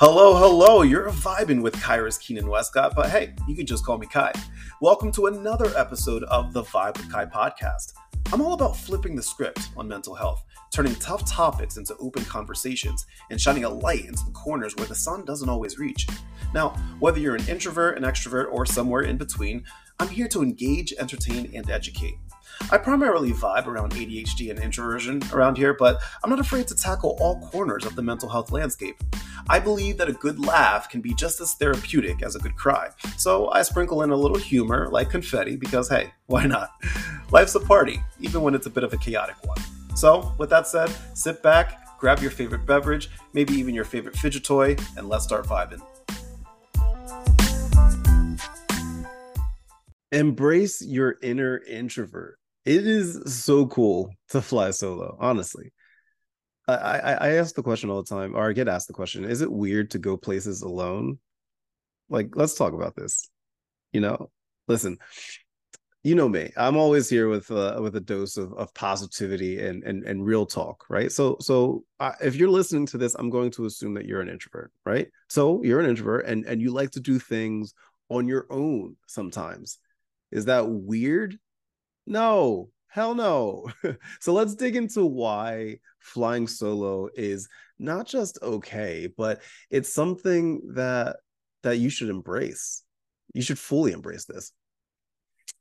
Hello, hello. You're vibing with Kairos Keenan Westcott, but hey, you can just call me Ky. Welcome to another episode of the Vibe with Ky podcast. I'm all about flipping the script on mental health, turning tough topics into open conversations, and shining a light into the corners where the sun doesn't always reach. Now, whether you're an introvert, an extrovert, or somewhere in between, I'm here to engage, entertain, and educate. I primarily vibe around ADHD and introversion around here, but I'm not afraid to tackle all corners of the mental health landscape. I believe that a good laugh can be just as therapeutic as a good cry, so I sprinkle in a little humor like confetti because hey, why not? Life's a party, even when it's a bit of a chaotic one. So, with that said, sit back, grab your favorite beverage, maybe even your favorite fidget toy, and let's start vibing. Embrace your inner introvert it is so cool to fly solo honestly. I, I i ask the question all the time or i get asked the question is it weird to go places alone? Like let's talk about this. You know listen you know me i'm always here with uh, with a dose of, of positivity and, and and real talk right? So so uh, if you're listening to this i'm going to assume that you're an introvert right? So you're an introvert and and you like to do things on your own sometimes. Is that weird no, hell no. so let's dig into why flying solo is not just okay, but it's something that that you should embrace. You should fully embrace this.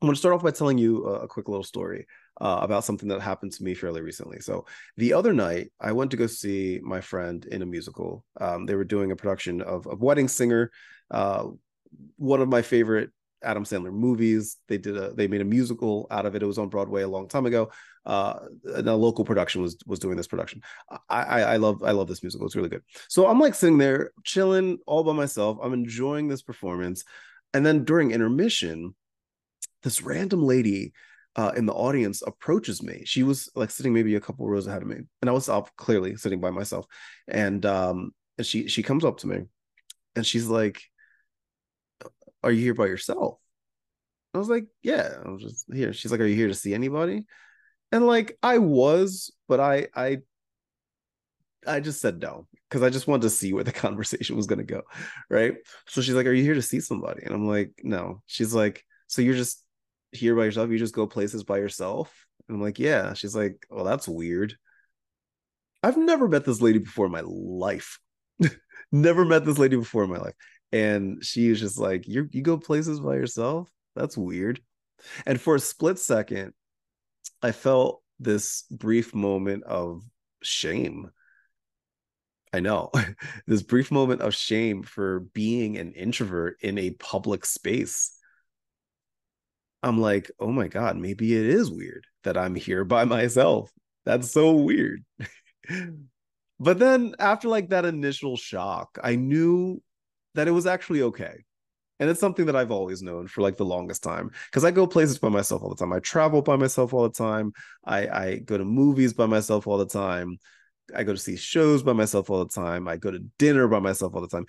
I'm going to start off by telling you a, quick little story uh, about something that happened to me fairly recently. So the other night, I went to go see my friend in a musical. Um, they were doing a production of, of Wedding Singer, uh, one of my favorite Adam Sandler movies. They did a they made a musical out of it. It was on Broadway a long time ago. Uh, and a local production was was doing this production. I, I I love I love this musical. It's really good. So I'm like sitting there chilling all by myself. I'm enjoying this performance, and then during intermission, this random lady uh, in the audience approaches me. She was like sitting maybe a couple rows ahead of me, and I was up clearly sitting by myself. And um, and she she comes up to me, and she's like, are you here by yourself? I was like, yeah, I was just here. She's like, are you here to see anybody? And like, I was, but I, I, I just said no because I just wanted to see where the conversation was going to go. Right. So she's like, are you here to see somebody? And I'm like, no. She's like, so you're just here by yourself? You just go places by yourself? And I'm like, yeah. She's like, well, that's weird. I've never met this lady before in my life. never met this lady before in my life and she was just like you you go places by yourself that's weird. And for a split second i felt this brief moment of shame. I know. This brief moment of shame for being an introvert in a public space. I'm like oh my god maybe it is weird that i'm here by myself. That's so weird. But then after like that initial shock i knew that it was actually okay. And it's something that I've always known for like the longest time because I go places by myself all the time. I travel by myself all the time. I, I go to movies by myself all the time. I go to see shows by myself all the time. I go to dinner by myself all the time.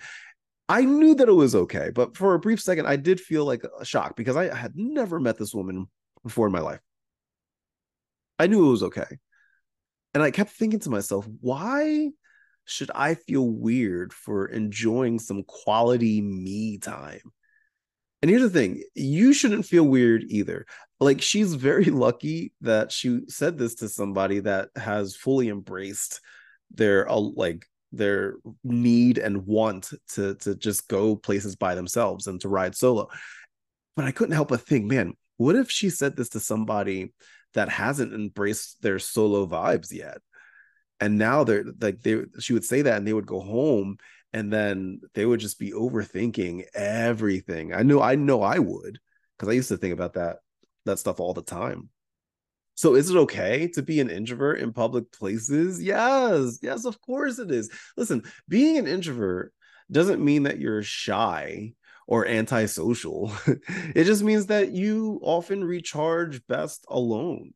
I knew that it was okay, but for a brief second, I did feel like a shock because I had never met this woman before in my life. I knew it was okay. And I kept thinking to myself, why should I feel weird for enjoying some quality me time? And here's the thing you shouldn't feel weird either. Like, she's very lucky that she said this to somebody that has fully embraced their, uh, like, their need and want to to just go places by themselves and to ride solo. But I couldn't help but think, man, what if she said this to somebody that hasn't embraced their solo vibes yet? and now they're like they she would say that and they would go home and then they would just be overthinking everything. I know i know i would because i used to think about that that stuff all the time. So is it okay to be an introvert in public places? Yes yes of course it is. Listen being an introvert doesn't mean that you're shy or antisocial. It just means that you often recharge best alone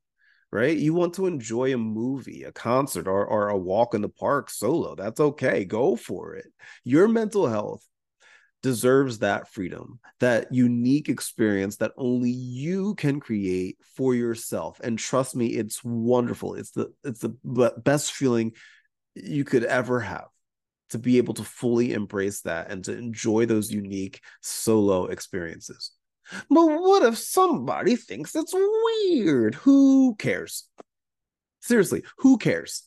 right? You want to enjoy a movie, a concert, or, or a walk in the park solo. That's okay. Go for it. Your mental health deserves that freedom, that unique experience that only you can create for yourself. And trust me, it's wonderful. It's the it's the best feeling you could ever have to be able to fully embrace that and to enjoy those unique solo experiences. But what if somebody thinks it's weird? Who cares? Seriously, who cares?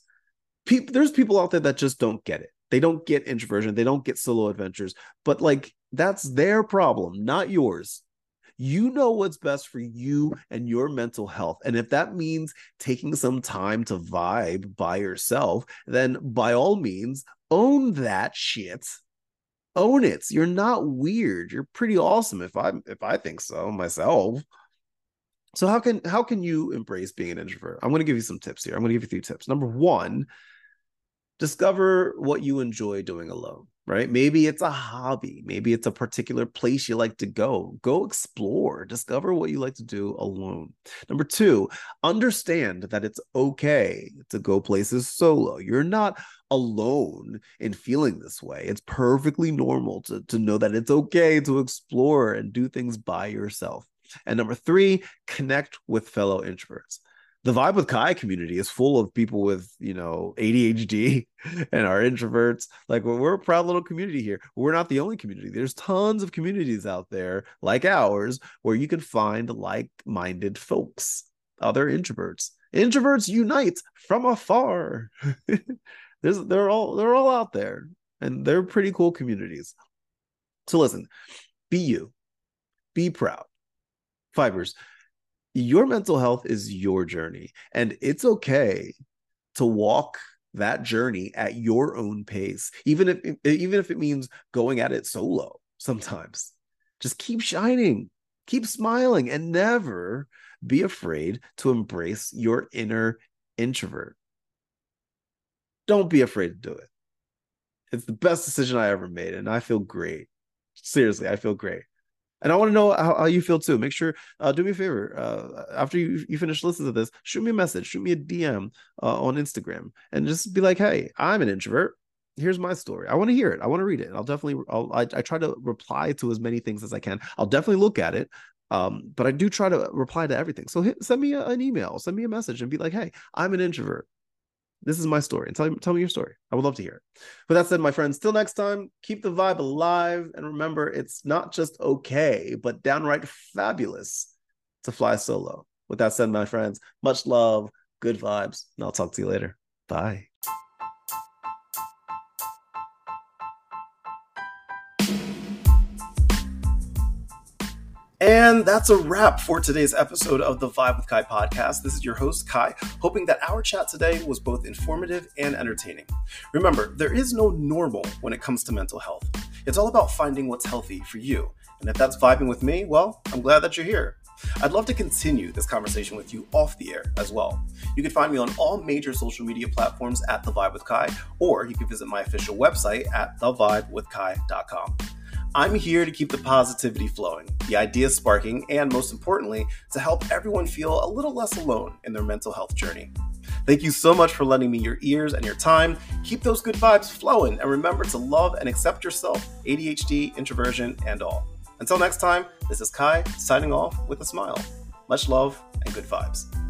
There's people out there that just don't get it. They don't get introversion. They don't get solo adventures. But like, that's their problem, not yours. You know what's best for you and your mental health. And if that means taking some time to vibe by yourself, then by all means, own that shit. Own it. You're not weird. You're pretty awesome if I if I think so myself. So how can how can you embrace being an introvert? I'm going to give you some tips here. I'm going to give you three tips. Number 1, discover what you enjoy doing alone right? Maybe it's a hobby. Maybe it's a particular place you like to go. Go explore, discover what you like to do alone. Number two, understand that it's okay to go places solo. You're not alone in feeling this way. It's perfectly normal to, to know that it's okay to explore and do things by yourself. And number three, connect with fellow introverts the vibe with Ky community is full of people with, you know, ADHD and are introverts. Like we're a proud little community here. We're not the only community. There's tons of communities out there like ours where you can find like-minded folks, other introverts. Introverts unite from afar. There's they're all they're all out there and they're pretty cool communities. So listen, be you. Be proud. Fibers your mental health is your journey and it's okay to walk that journey at your own pace even if even if it means going at it solo sometimes. Just keep shining keep smiling and never be afraid to embrace your inner introvert. Don't be afraid to do it. It's the best decision i ever made and i feel great. Seriously i feel great and I want to know how, how, you feel too. Make sure, uh, do me a favor. Uh, after you, you finish listening to this, shoot me a message, shoot me a DM uh, on Instagram, and just be like, "Hey, I'm an introvert. Here's my story. I want to hear it. I want to read it. I'll definitely. I'll, I, I try to reply to as many things as I can. I'll definitely look at it. Um, but I do try to reply to everything. So hit, send me a, an email, send me a message, and be like, "Hey, I'm an introvert. This is my story. And tell tell me your story. I would love to hear it. With that said, my friends, till next time, keep the vibe alive. And remember, it's not just okay, but downright fabulous to fly solo. With that said, my friends, much love, good vibes, and I'll talk to you later. Bye. And that's a wrap for today's episode of the Vibe with Ky podcast. This is your host, Ky, hoping that our chat today was both informative and entertaining. Remember, there is no normal when it comes to mental health. It's all about finding what's healthy for you. And if that's vibing with me, well, I'm glad that you're here. I'd love to continue this conversation with you off the air as well. You can find me on all major social media platforms at The Vibe with Ky, or you can visit my official website at thevibewithky.com. I'm here to keep the positivity flowing, the ideas sparking, and most importantly, to help everyone feel a little less alone in their mental health journey. Thank you so much for lending me your ears and your time. Keep those good vibes flowing, and remember to love and accept yourself, ADHD, introversion, and all. Until next time, this is Ky signing off with a smile. Much love and good vibes.